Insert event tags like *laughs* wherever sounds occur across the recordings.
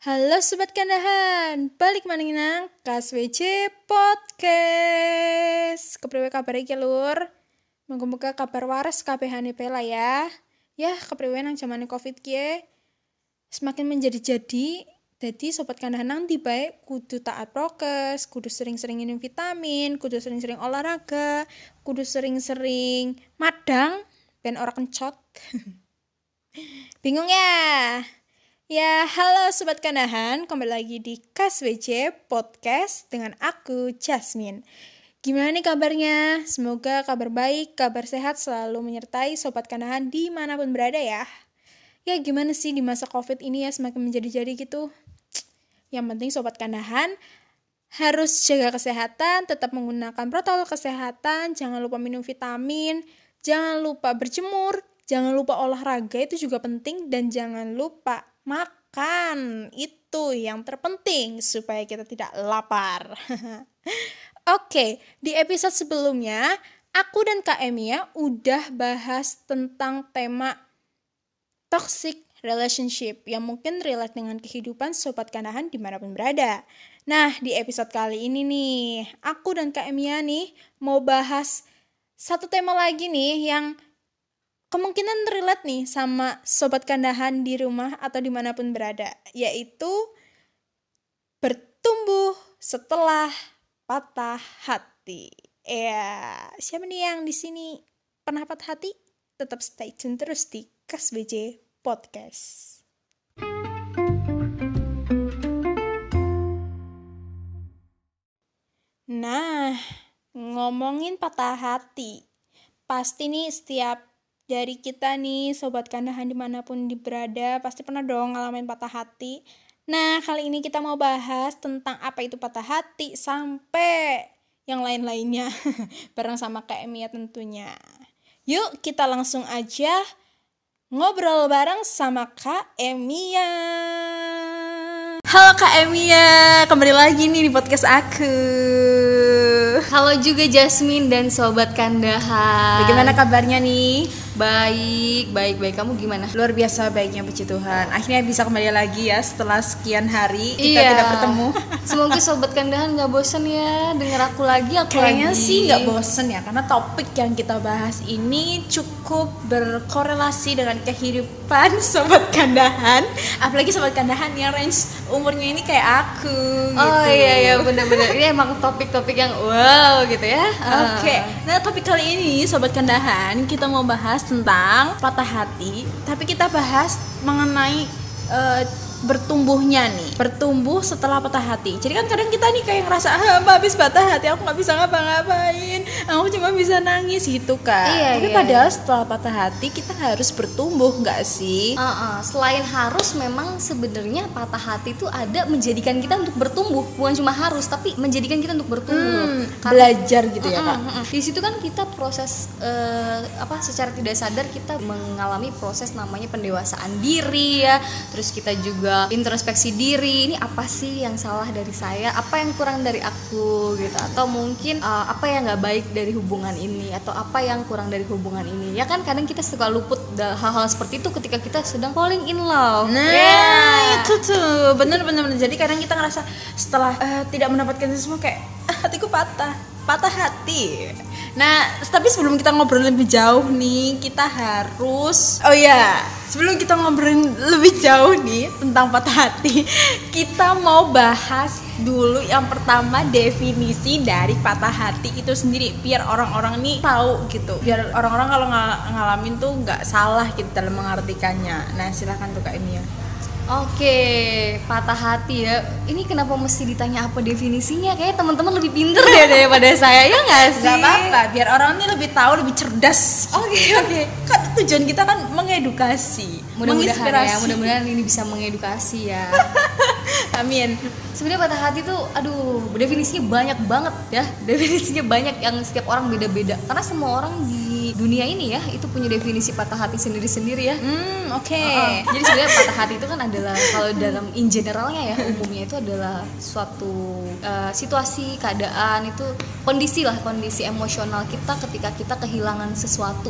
Halo Sobat Kandahan, balik maning nang KSWC Podcast. Kepriwe kabar iki lur? Moga-moga kabar waras kabehane pela ya. Ya, kepriwe nang zamane Covid ki semakin menjadi-jadi. Jadi sobat kandahan nang tibae kudu taat prokes, kudu sering-sering minum vitamin, kudu sering-sering olahraga, kudu sering-sering madang ben ora kencot. *laughs* Bingung ya? Ya, halo Sobat Kandahan, kembali lagi di KSWC Podcast dengan aku, Jasmine. Gimana nih kabarnya? Semoga kabar baik, kabar sehat selalu menyertai Sobat Kandahan di mana pun berada ya. Ya gimana sih di masa COVID ini ya semakin menjadi-jadi gitu. Yang penting Sobat Kandahan harus jaga kesehatan, tetap menggunakan protokol kesehatan, jangan lupa minum vitamin, jangan lupa berjemur, jangan lupa olahraga itu juga penting, dan jangan lupa makan itu yang terpenting supaya kita tidak lapar. *laughs* Oke, di episode sebelumnya aku dan Kak Emia udah bahas tentang tema toxic relationship yang mungkin relate dengan kehidupan sobat kandahan di mana pun berada. Nah, di episode kali ini nih, aku dan Kak Emia nih mau bahas satu tema lagi nih yang kemungkinan relate nih sama sobat kandahan di rumah atau di mana pun berada, yaitu bertumbuh setelah patah hati. Ya, siapa nih yang di sini pernah patah hati? Tetap stay tune terus di Kas BJ Podcast. Nah, ngomongin patah hati, pasti nih setiap dari kita nih sobat kandahan di mana pun berada pasti pernah dong ngalamin patah hati. Nah kali ini kita mau bahas tentang apa itu patah hati sampai yang lain-lainnya *laughs* bareng sama Kak Emia tentunya. Yuk kita langsung aja ngobrol bareng sama Kak Emia. Halo Kak Emia, kembali lagi nih di podcast aku. Halo juga Jasmine dan Sobat Kandahan. Bagaimana kabarnya nih? Baik, baik, baik. Kamu gimana? Luar biasa baiknya puji Tuhan. Akhirnya bisa kembali lagi ya setelah sekian hari kita Iya. tidak bertemu. *laughs* Semoga Sobat Kandahan gak bosen ya Denger aku lagi, aku Kayaknya lagi. sih nggak bosen ya Karena topik yang kita bahas ini cukup berkorelasi dengan kehidupan *laughs* Sobat Kandahan. Apalagi Sobat Kandahan yang range umurnya ini kayak aku gitu. Oh iya, iya bener-bener. Ini emang topik-topik yang wow gitu ya. Oke, nah topik kali ini Sobat Kandahan kita mau bahas tentang patah hati Tapi kita bahas mengenai eh, bertumbuhnya nih Bertumbuh setelah patah hati Jadi kan kadang kita nih kayak ngerasa ah, Mbak habis patah hati aku nggak bisa ngapa-ngapain Aku cuma bisa nangis gitu kan Iya, Tapi iya, padahal setelah patah hati kita harus bertumbuh nggak sih? Uh, uh, selain harus memang sebenarnya patah hati itu ada menjadikan kita untuk bertumbuh bukan cuma harus tapi menjadikan kita untuk bertumbuh Hmm, Karena- belajar gitu ya kak Mm-mm, mm-mm. Di situ kan kita proses eh, apa secara tidak sadar kita mengalami proses namanya pendewasaan diri ya. Terus kita juga introspeksi diri. Ini apa sih yang salah dari saya? Apa yang kurang dari aku gitu? Atau mungkin eh, apa yang nggak baik dari hubungan ini? Atau apa yang kurang dari hubungan ini? Ya kan kadang kita suka luput hal-hal seperti itu ketika kita sedang falling in love. Nah Ya. itu tuh bener-bener jadi kadang kita ngerasa setelah eh, tidak mendapatkan semua kayak "Ah, hatiku patah patah hati Nah tapi sebelum kita ngobrol lebih jauh nih kita harus oh ya sebelum kita ngobrolin lebih jauh nih tentang patah hati *laughs* kita mau bahas dulu yang pertama definisi dari patah hati itu sendiri biar orang-orang nih tahu gitu. Biar orang-orang kalau ngal- ngalamin tuh nggak salah gitu dalam mengartikannya. Nah silahkan tuh kak Emia Oke, patah hati ya. Ini kenapa mesti ditanya apa definisinya? Kayak teman-teman lebih pinter deh daripada saya ya nggak sih? Gak apa-apa, biar orang ini lebih tahu, lebih cerdas. Oke, oke. Kan tujuan kita kan mengedukasi, Mudah-mudahan ya, menginspirasi. mudah-mudahan ini bisa mengedukasi ya. *laughs* Amin. Sebenarnya patah hati tuh, aduh, definisinya banyak banget ya. *laughs* Definisinya banyak yang setiap orang beda-beda. Karena semua orang di dunia ini ya itu punya definisi patah hati sendiri-sendiri ya. Hmm, oke. Heeh. Jadi sebenarnya patah hati itu kan adalah kalau dalam in generalnya ya umumnya itu adalah suatu eh, situasi keadaan itu kondisi lah kondisi emosional kita ketika kita kehilangan sesuatu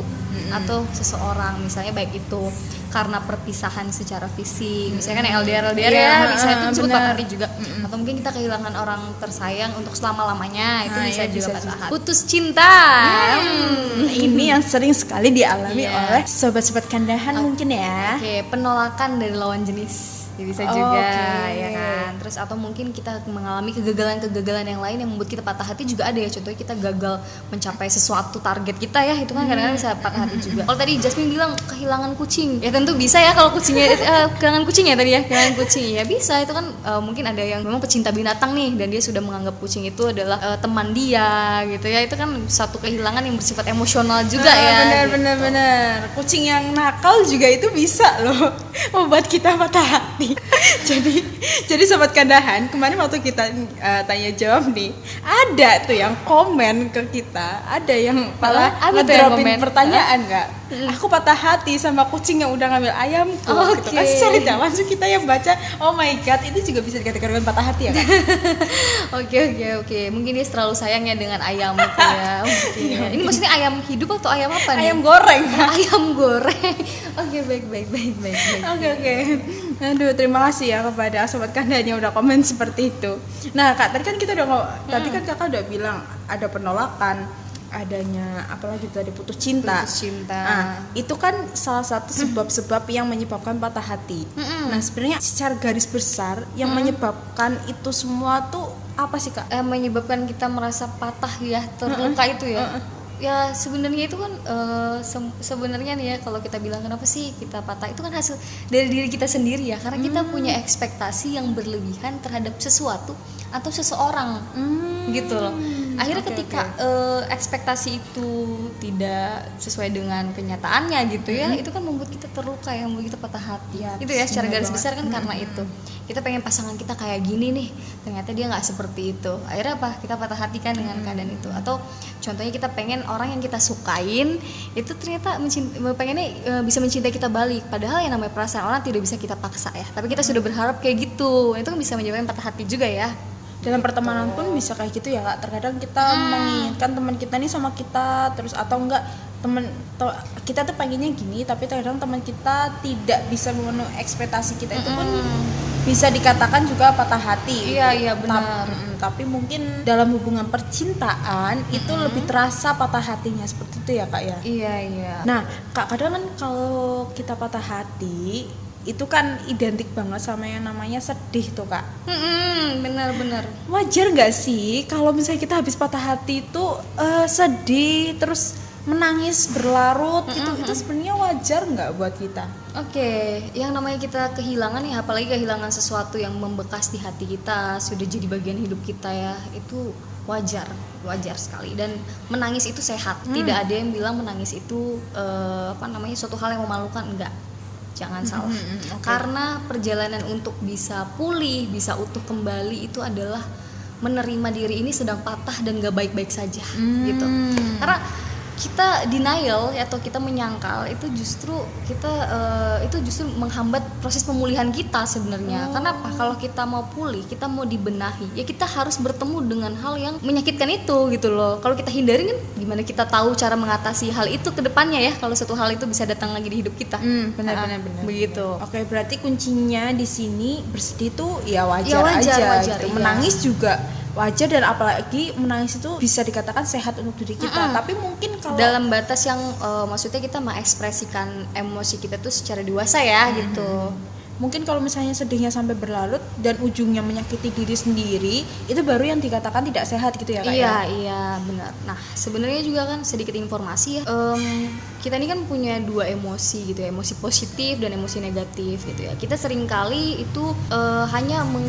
atau seseorang misalnya baik itu karena perpisahan secara fisik. Misalnya kan yang LDR LDR Iya, ya bisa itu disebut patah hati juga. Atau mungkin kita kehilangan orang tersayang untuk selama lamanya itu Ah, bisa iya, juga bisa patah hati putus cinta. Hmm. ini yang sering sekali dialami Iya. oleh sobat-sobat kandahan mungkin ya. Oke, penolakan dari lawan jenis ya bisa Oh, juga ya kan. Terus atau mungkin kita mengalami kegagalan-kegagalan yang lain yang membuat kita patah hati juga ada ya. Contohnya kita gagal mencapai sesuatu target kita ya, itu kan kadang-kadang bisa patah hati juga. Kalau tadi Jasmine bilang kehilangan kucing, ya tentu bisa ya kalau kucingnya eh, kehilangan kucing ya tadi ya, kehilangan kucing. Ya bisa itu kan eh, mungkin ada yang memang pecinta binatang nih dan dia sudah menganggap kucing itu adalah eh, teman dia gitu ya. Itu kan satu kehilangan yang bersifat emosional juga Ah, ya. benar gitu. benar benar kucing yang nakal juga itu bisa loh *laughs* membuat kita patah hati *laughs* jadi jadi sobat kandahan kemarin waktu kita eh, tanya jawab nih ada tuh yang komen ke kita ada yang malah ngedropin pertanyaan nggak aku patah hati sama kucing yang udah ngambil ayamku gitu kan Oke. tidak langsung kita yang baca oh my god itu juga bisa dikategorikan patah hati ya kan *laughs* Oke oke oke, mungkin dia terlalu sayang ya dengan ayam ya. *laughs* Oke. Ini maksudnya ayam hidup atau ayam apa nih? ayam goreng ayam goreng. Oke baik baik baik baik baik. Oke oke. Aduh terima kasih ya kepada sobat kandan yang udah komen seperti itu. Nah kak tadi kan kita udah ngo- tadi kan kakak udah bilang ada penolakan, adanya apalagi tadi putus cinta. Putus cinta. Nah, itu kan salah satu sebab-sebab yang menyebabkan patah hati. Nah sebenarnya secara garis besar yang menyebabkan itu semua tuh apa sih kak? Eh, menyebabkan kita merasa patah ya, terluka itu ya. Ya sebenarnya itu kan eh, se- sebenarnya nih ya kalau kita bilang kenapa sih kita patah itu kan hasil dari diri kita sendiri ya. Karena kita punya ekspektasi yang berlebihan terhadap sesuatu atau seseorang. gitu loh akhirnya oke, ketika eh, ekspektasi itu tidak sesuai dengan kenyataannya gitu ya itu kan membuat kita terluka ya membuat kita patah hati. Ya, itu ya secara garis banget. besar kan karena itu. Kita pengen pasangan kita kayak gini nih ternyata dia nggak seperti itu. Akhirnya apa? Kita patah hati kan dengan keadaan itu. Atau contohnya kita pengen orang yang kita sukain itu ternyata pengennya eh, bisa mencintai kita balik. Padahal yang namanya perasaan orang tidak bisa kita paksa ya. Tapi kita sudah berharap kayak gitu. Itu kan bisa menyebabkan patah hati juga ya dalam pertemanan pun bisa kayak gitu ya kak. Terkadang kita menginginkan teman kita nih sama kita terus atau enggak temen to- kita tuh pengennya gini tapi terkadang teman kita tidak bisa memenuhi ekspektasi kita itu pun bisa dikatakan juga patah hati. Iya, iya, benar. mm, tapi mungkin dalam hubungan percintaan itu lebih terasa patah hatinya seperti itu ya kak ya? Iya iya. Nah, Kak, kadang kan kalau kita patah hati, itu kan identik banget sama yang namanya sedih tuh, Kak. Mm-mm, benar-benar. Wajar nggak sih kalau misalnya kita habis patah hati itu eh, sedih, terus menangis berlarut gitu, itu sebenarnya wajar nggak buat kita? Oke, yang namanya kita kehilangan ya, apalagi kehilangan sesuatu yang membekas di hati kita, sudah jadi bagian hidup kita ya, itu wajar, wajar sekali. Dan menangis itu sehat. Tidak ada yang bilang menangis itu eh, apa namanya suatu hal yang memalukan, enggak. Jangan salah. mm, oke. Karena perjalanan untuk bisa pulih, bisa utuh kembali itu adalah menerima diri ini sedang patah dan gak baik-baik saja, gitu. Karena kita denial atau kita menyangkal itu justru kita eh, itu justru menghambat proses pemulihan kita sebenarnya. Karena apa? Kalau kita mau pulih, kita mau dibenahi, ya kita harus bertemu dengan hal yang menyakitkan itu gitu loh. Kalau kita hindarin kan gimana kita tahu cara mengatasi hal itu ke depannya ya kalau satu hal itu bisa datang lagi di hidup kita. Hmm, benar Ah, benar benar. Begitu. Oke, berarti kuncinya di sini bersedih tuh ya wajar, Ya, wajar, aja. wajar, gitu. iya. Menangis juga wajar dan apalagi menangis itu bisa dikatakan sehat untuk diri kita. Tapi mungkin kalau dalam batas yang eh, maksudnya kita mengekspresikan emosi kita tuh secara dewasa ya gitu. mungkin kalau misalnya sedihnya sampai berlarut dan ujungnya menyakiti diri sendiri itu baru yang dikatakan tidak sehat gitu ya kak Iya ya? iya benar. Nah sebenarnya juga kan sedikit informasi ya. Em, kita ini kan punya dua emosi gitu ya, emosi positif dan emosi negatif gitu ya. Kita sering kali itu eh, hanya meng,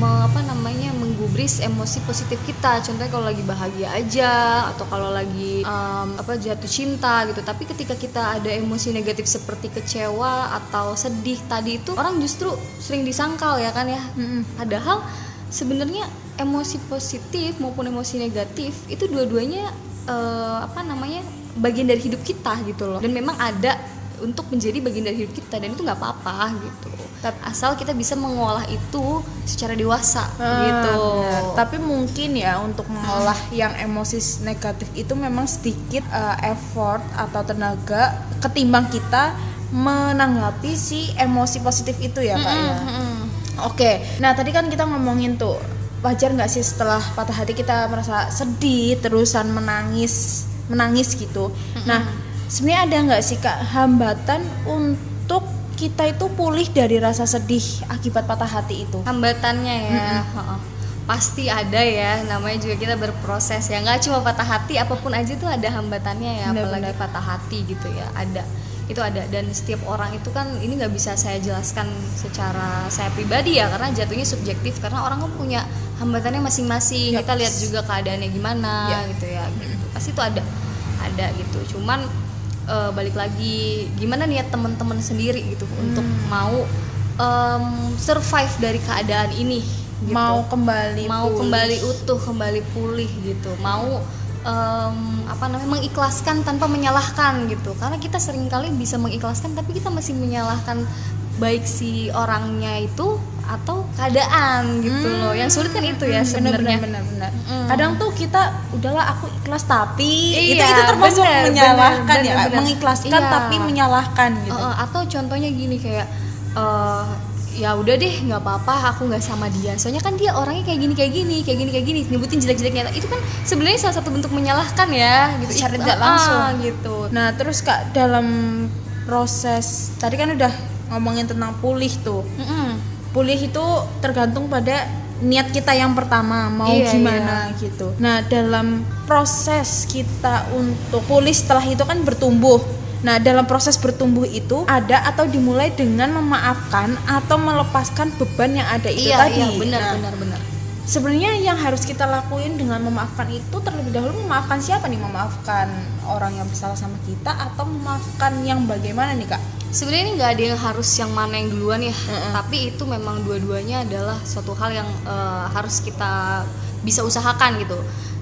me- apa namanya menggubris emosi positif kita. Contohnya kalau lagi bahagia aja atau kalau lagi em, apa jatuh cinta gitu. Tapi ketika kita ada emosi negatif seperti kecewa atau sedih tadi itu orang justru sering disangkal ya kan ya. Padahal sebenarnya emosi positif maupun emosi negatif itu dua-duanya eh, apa namanya bagian dari hidup kita gitu loh. Dan memang ada untuk menjadi bagian dari hidup kita dan itu nggak apa-apa gitu. Asal kita bisa mengolah itu secara dewasa Ah, gitu. benar. Tapi mungkin ya untuk mengolah yang emosi negatif itu memang sedikit eh, effort atau tenaga ketimbang kita menanggapi si emosi positif itu ya kak ya? Mm-mm. Oke, nah tadi kan kita ngomongin tuh wajar nggak sih setelah patah hati kita merasa sedih, terusan menangis, menangis gitu. Nah, sebenarnya ada nggak sih kak hambatan untuk kita itu pulih dari rasa sedih akibat patah hati itu? hambatannya ya heeh. pasti ada ya namanya juga kita berproses ya nggak cuma patah hati apa pun aja tuh ada hambatannya ya Benar-benar. apalagi patah hati gitu ya ada itu ada dan setiap orang itu kan ini nggak bisa saya jelaskan secara saya pribadi ya karena jatuhnya subjektif karena orang kan punya hambatannya masing-masing Yups. kita lihat juga keadaannya gimana Ya. gitu ya gitu pasti itu ada ada gitu cuman eh, balik lagi gimana niat teman-teman sendiri gitu untuk Hmm. mau em, survive dari keadaan ini gitu. Mau kembali mau pulih. kembali utuh kembali pulih gitu mau em, apa namanya mengikhlaskan tanpa menyalahkan gitu karena kita sering kali bisa mengikhlaskan tapi kita masih menyalahkan baik si orangnya itu atau keadaan gitu loh yang sulit kan itu ya Hmm, sebenarnya benar benar Mm. kadang tuh kita udahlah aku ikhlas tapi itu Iya, itu termasuk benar, menyalahkan benar, ya benar, benar. mengikhlaskan Iya. tapi menyalahkan gitu Uh, uh, atau contohnya gini kayak eh, ya udah deh nggak apa-apa aku nggak sama dia soalnya kan dia orangnya kayak gini kayak gini kayak gini kayak gini nyebutin jelek-jeleknya itu kan sebenarnya salah satu bentuk menyalahkan ya gitu Secara tidak ah, langsung. gitu Nah, terus Kak dalam proses tadi kan udah ngomongin tentang pulih tuh. Mm-mm. Pulih itu tergantung pada niat kita yang pertama mau Iya, gimana gitu. Nah, dalam proses kita untuk pulih setelah itu kan bertumbuh. Nah, dalam proses bertumbuh itu ada atau dimulai dengan memaafkan atau melepaskan beban yang ada itu iya tadi. iya benar Nah, benar benar Sebenarnya yang harus kita lakuin dengan memaafkan itu terlebih dahulu memaafkan siapa nih? Memaafkan orang yang bersalah sama kita atau memaafkan yang bagaimana nih kak? sebenarnya ini nggak ada yang harus yang mana yang duluan ya Mm-mm. tapi itu memang dua-duanya adalah suatu hal yang eh, harus kita bisa usahakan gitu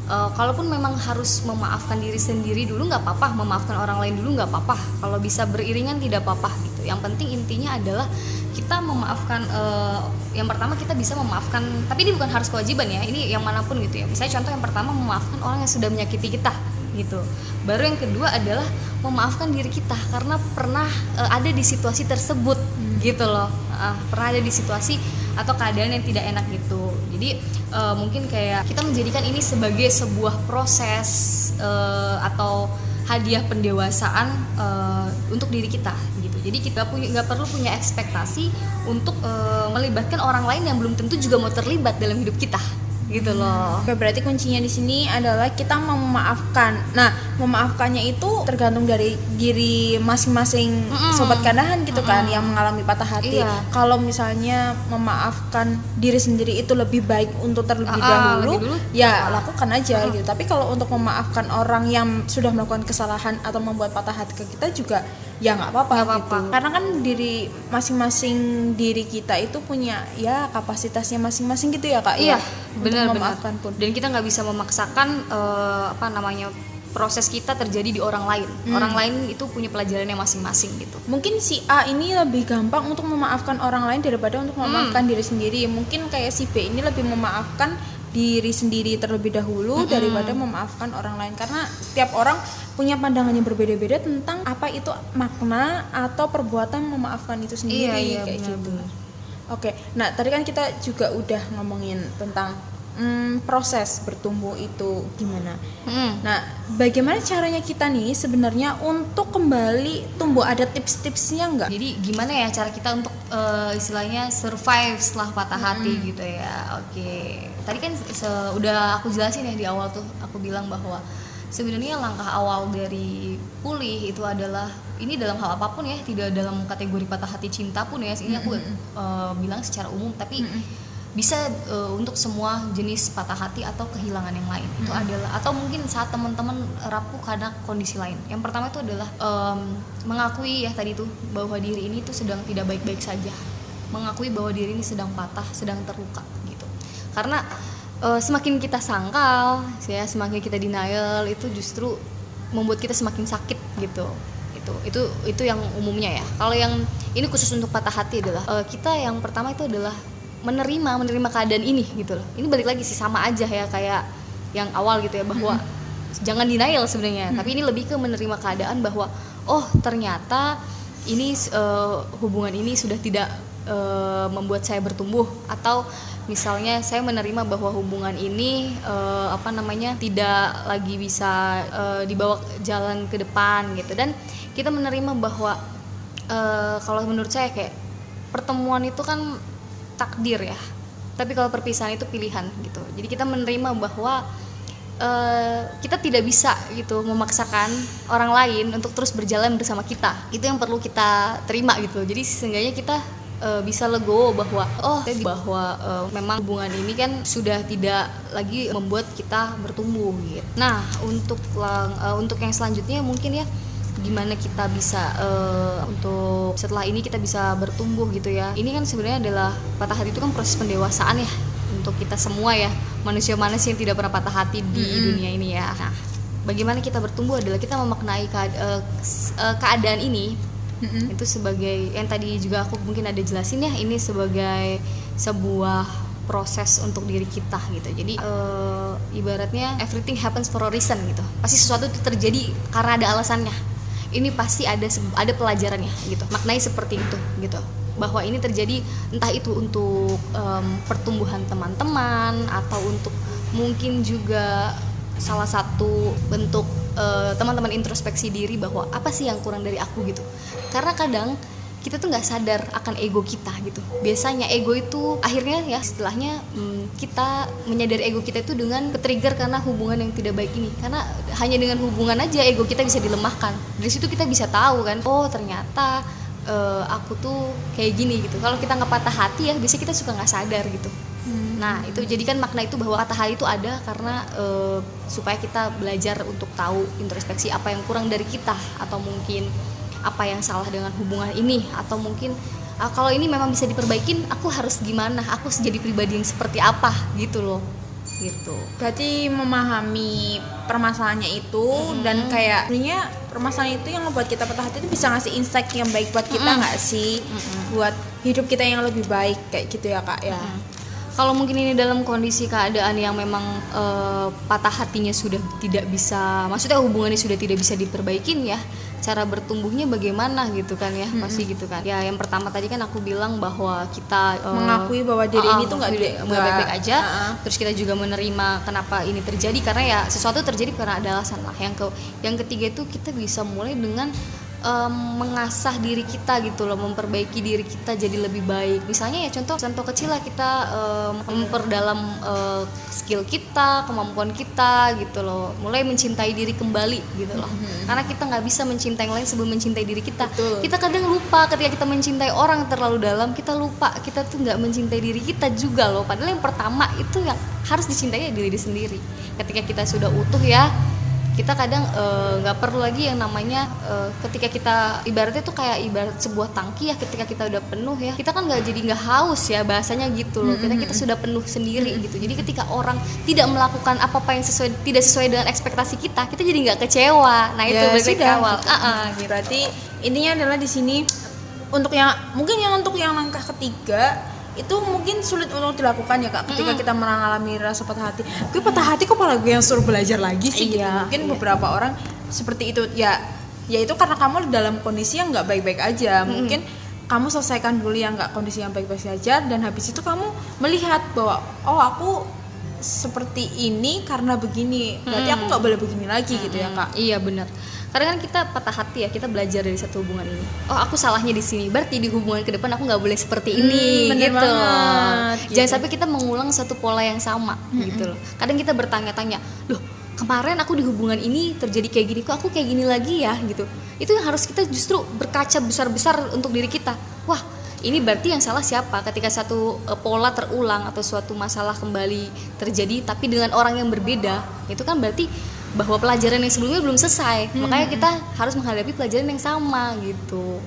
Eh, kalaupun memang harus memaafkan diri sendiri dulu nggak apa-apa. Memaafkan orang lain dulu nggak apa-apa. Kalau bisa beriringan tidak apa-apa gitu. Yang penting intinya adalah kita memaafkan eh, yang pertama kita bisa memaafkan tapi ini bukan harus kewajiban ya ini yang mana pun gitu ya. Misalnya contoh yang pertama memaafkan orang yang sudah menyakiti kita gitu. Baru yang kedua adalah memaafkan diri kita karena pernah eh, ada di situasi tersebut gitu loh. Ah, pernah ada di situasi atau keadaan yang tidak enak gitu jadi eh, mungkin kayak kita menjadikan ini sebagai sebuah proses eh, atau hadiah pendewasaan eh, untuk diri kita gitu. Jadi kita punya nggak perlu punya ekspektasi untuk eh, melibatkan orang lain yang belum tentu juga mau terlibat dalam hidup kita gitu loh Oke, berarti kuncinya di sini adalah kita memaafkan. Nah, memaafkannya itu tergantung dari diri masing-masing Mm-mm. sobat kandahan gitu kan yang mengalami patah hati. Iya. Kalau misalnya memaafkan diri sendiri itu lebih baik untuk terlebih Ah, ah, dahulu, dulu. ya lakukan aja gitu. Tapi kalau untuk memaafkan orang yang sudah melakukan kesalahan atau membuat patah hati ke kita juga ya nggak apa-apa gitu. apa-apa. Karena kan diri masing-masing diri kita itu punya ya kapasitasnya masing-masing gitu ya kak. Iya, ya? Benar benar. memaafkan pun. Dan kita nggak bisa memaksakan eh, apa namanya proses kita terjadi di orang lain. Hmm. Orang lain itu punya pelajarannya masing-masing gitu. Mungkin si A ini lebih gampang untuk memaafkan orang lain daripada untuk memaafkan diri sendiri. Mungkin kayak si B ini lebih memaafkan diri sendiri terlebih dahulu daripada memaafkan orang lain karena setiap orang punya pandangan yang berbeda-beda tentang apa itu makna atau perbuatan memaafkan itu sendiri Iya, iya, kayak gitu. benar-benar. Oke, nah tadi kan kita juga udah ngomongin tentang mm, proses bertumbuh itu gimana. Mm. Nah, bagaimana caranya kita nih sebenarnya untuk kembali tumbuh? Ada tips-tipsnya nggak? Jadi gimana ya cara kita untuk eh, istilahnya survive setelah patah hati gitu ya. Oke. Tadi kan udah aku jelasin ya di awal tuh aku bilang bahwa sebenarnya langkah awal dari pulih itu adalah ini dalam hal apa pun ya, tidak dalam kategori patah hati cinta pun ya. Ini aku eh, bilang secara umum tapi bisa eh, untuk semua jenis patah hati atau kehilangan yang lain. Itu adalah atau mungkin saat teman-teman rapuh karena kondisi lain. Yang pertama itu adalah em, mengakui ya tadi tuh bahwa diri ini tuh sedang tidak baik-baik saja. Mengakui bahwa diri ini sedang patah sedang terluka gitu. Karena eh, semakin kita sangkal ya semakin kita denial itu justru membuat kita semakin sakit gitu itu itu itu yang umumnya ya. Kalau yang ini khusus untuk patah hati adalah eh, kita yang pertama itu adalah menerima menerima keadaan ini gitu loh. Ini balik lagi sih sama aja ya kayak yang awal gitu ya bahwa jangan denial sebenarnya. Tapi ini lebih ke menerima keadaan bahwa oh ternyata ini uh, hubungan ini sudah tidak uh, membuat saya bertumbuh. Atau misalnya saya menerima bahwa hubungan ini uh, apa namanya tidak lagi bisa uh, dibawa jalan ke depan gitu. Dan kita menerima bahwa uh, kalau menurut saya kayak pertemuan itu kan takdir ya. Tapi kalau perpisahan itu pilihan gitu. Jadi kita menerima bahwa uh, kita tidak bisa gitu memaksakan orang lain untuk terus berjalan bersama kita. Itu yang perlu kita terima gitu. Jadi seenggaknya kita uh, bisa legowo bahwa oh bahwa uh, memang hubungan ini kan sudah tidak lagi membuat kita bertumbuh gitu. Nah untuk uh, untuk yang selanjutnya mungkin ya gimana kita bisa uh, untuk setelah ini kita bisa bertumbuh gitu ya ini kan sebenarnya adalah patah hati itu kan proses pendewasaan ya untuk kita semua ya manusia-manusia yang tidak pernah patah hati di mm -hmm. dunia ini ya nah bagaimana kita bertumbuh adalah kita memaknai uh, keadaan ini mm-hmm. itu sebagai yang tadi juga aku mungkin ada jelasin ya ini sebagai sebuah proses untuk diri kita gitu. Jadi uh, ibaratnya everything happens for a reason gitu. Pasti sesuatu itu terjadi karena ada alasannya. Ini pasti ada ada pelajarannya gitu. Maknai seperti itu gitu. Bahwa ini terjadi entah itu untuk um, pertumbuhan teman-teman atau untuk mungkin juga salah satu bentuk eh, teman-teman introspeksi diri bahwa apa sih yang kurang dari aku gitu. Karena kadang kita tuh nggak sadar akan ego kita gitu. Biasanya ego itu akhirnya ya setelahnya hmm, kita menyadari ego kita itu dengan ketrigger karena hubungan yang tidak baik ini. Karena hanya dengan hubungan aja ego kita bisa dilemahkan. Dari situ kita bisa tahu kan oh ternyata uh, aku tuh kayak gini gitu. Kalau kita nggak patah hati ya biasanya kita suka nggak sadar gitu Nah, itu jadikan makna itu bahwa kata hal itu ada karena e, supaya kita belajar untuk tahu introspeksi apa yang kurang dari kita atau mungkin apa yang salah dengan hubungan ini atau mungkin ah, kalau ini memang bisa diperbaikin, aku harus gimana? Aku jadi pribadi yang seperti apa gitu loh. Gitu. Berarti memahami permasalahannya itu mm-hmm. dan kayak sebenarnya permasalahan itu yang membuat kita patah hati itu bisa ngasih insight yang baik buat kita nggak mm-hmm. sih? Mm-hmm. Buat hidup kita yang lebih baik kayak gitu ya, Kak ya. Mm-hmm kalau mungkin ini dalam kondisi keadaan yang memang uh, patah hatinya sudah tidak bisa maksudnya hubungannya sudah tidak bisa diperbaikin ya cara bertumbuhnya bagaimana gitu kan ya pasti gitu kan. Ya yang pertama tadi kan aku bilang bahwa kita uh, mengakui bahwa diri uh, ini tuh nggak baik-baik aja. Uh -uh. terus kita juga menerima kenapa ini terjadi karena ya sesuatu terjadi karena ada alasan lah. Yang ke yang ketiga itu kita bisa mulai dengan um, mengasah diri kita gitu loh memperbaiki diri kita jadi lebih baik. Misalnya ya contoh contoh kecil lah kita um, memperdalam uh, skill kita kemampuan kita gitu loh. Mulai mencintai diri kembali gitu loh. Mm-hmm. karena kita nggak bisa mencintai yang lain sebelum mencintai diri kita. Betul. kita kadang lupa ketika kita mencintai orang terlalu dalam kita lupa kita tuh nggak mencintai diri kita juga loh. Padahal yang pertama itu yang harus dicintai ya diri sendiri. Ketika kita sudah utuh ya kita kadang eh, nggak uh, perlu lagi yang namanya uh, ketika kita ibaratnya tuh kayak ibarat sebuah tangki ya ketika kita udah penuh ya kita kan nggak jadi nggak haus ya bahasanya gitu loh. Kita kita sudah penuh sendiri gitu. Jadi ketika orang tidak melakukan apa apa yang sesuai tidak sesuai dengan ekspektasi kita kita jadi nggak kecewa. Nah itu ya, berarti awal. Uh -uh, gitu. berarti intinya adalah di sini untuk yang mungkin yang untuk yang langkah ketiga itu mungkin sulit untuk dilakukan ya kak ketika mm -hmm. kita mengalami rasa patah hati gue patah hati kok malah gue yang suruh belajar lagi sih gitu. iya, gitu mungkin iya. beberapa orang seperti itu ya ya itu karena kamu dalam kondisi yang nggak baik-baik aja mm -hmm. mungkin kamu selesaikan dulu yang nggak kondisi yang baik-baik saja dan habis itu kamu melihat bahwa oh aku seperti ini karena begini berarti aku nggak boleh begini lagi hmm. gitu ya kak iya benar karena kan kita patah hati ya kita belajar dari satu hubungan ini. Oh aku salahnya di sini. Berarti di hubungan ke depan aku nggak boleh seperti ini hmm, gitu. banget, gitu. jangan sampai kita mengulang satu pola yang sama hmm. gitu loh. Kadang kita bertanya-tanya loh kemarin aku di hubungan ini terjadi kayak gini kok aku kayak gini lagi ya? Gitu. Itu yang harus kita justru berkaca besar-besar untuk diri kita. Wah ini berarti yang salah siapa? Ketika satu uh, pola terulang atau suatu masalah kembali terjadi tapi dengan orang yang berbeda itu kan berarti bahwa pelajaran yang sebelumnya belum selesai hmm. makanya kita harus menghadapi pelajaran yang sama gitu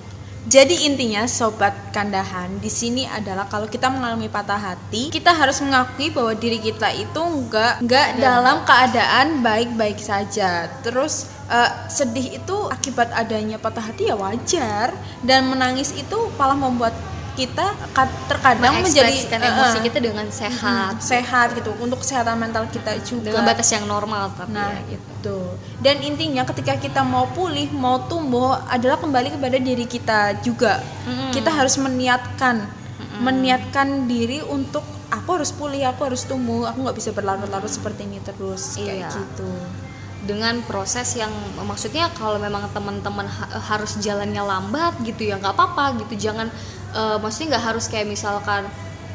jadi intinya sobat kandahan di sini adalah kalau kita mengalami patah hati, kita harus mengakui bahwa diri kita itu enggak enggak ya. dalam keadaan baik-baik saja. Terus uh, sedih itu akibat adanya patah hati ya wajar dan menangis itu malah membuat kita ka- terkadang menjadi eh, emosi eh, kita dengan sehat sehat gitu untuk kesehatan mental kita juga dengan batas yang normal tapi Nah ya, gitu. itu Dan intinya ketika kita mau pulih, mau tumbuh adalah kembali kepada diri kita juga. Mm-mm. Kita harus meniatkan, meniatkan diri untuk aku harus pulih, aku harus tumbuh, aku nggak bisa berlarut-larut seperti ini terus kayak Iya. gitu. dengan proses yang maksudnya kalau memang teman-teman ha- harus jalannya lambat gitu ya nggak apa-apa gitu jangan eh, maksudnya nggak harus kayak misalkan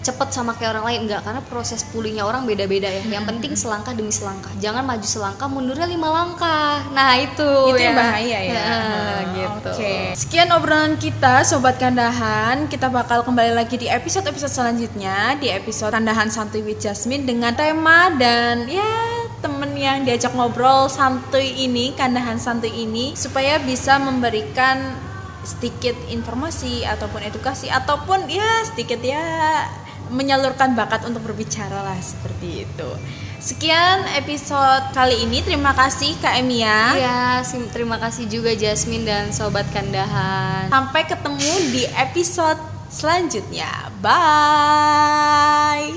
cepet sama kayak orang lain nggak karena proses pulihnya orang beda-beda ya yang penting selangkah demi selangkah jangan maju selangkah mundurnya lima langkah nah itu itu ya. yang bahaya ya. Nah, gitu Oke. Sekian obrolan kita sobat kandahan. Kita bakal kembali lagi di episode-episode selanjutnya di episode kandahan santuy with Jasmine dengan tema dan ya temen yang diajak ngobrol santuy ini, kandahan santuy ini supaya bisa memberikan sedikit informasi ataupun edukasi ataupun ya sedikit ya menyalurkan bakat untuk berbicara lah seperti itu. Sekian episode kali ini. Terima kasih Kak Emia. Ya, sim- terima kasih juga Jasmine dan sobat kandahan. Sampai ketemu di episode selanjutnya. Bye.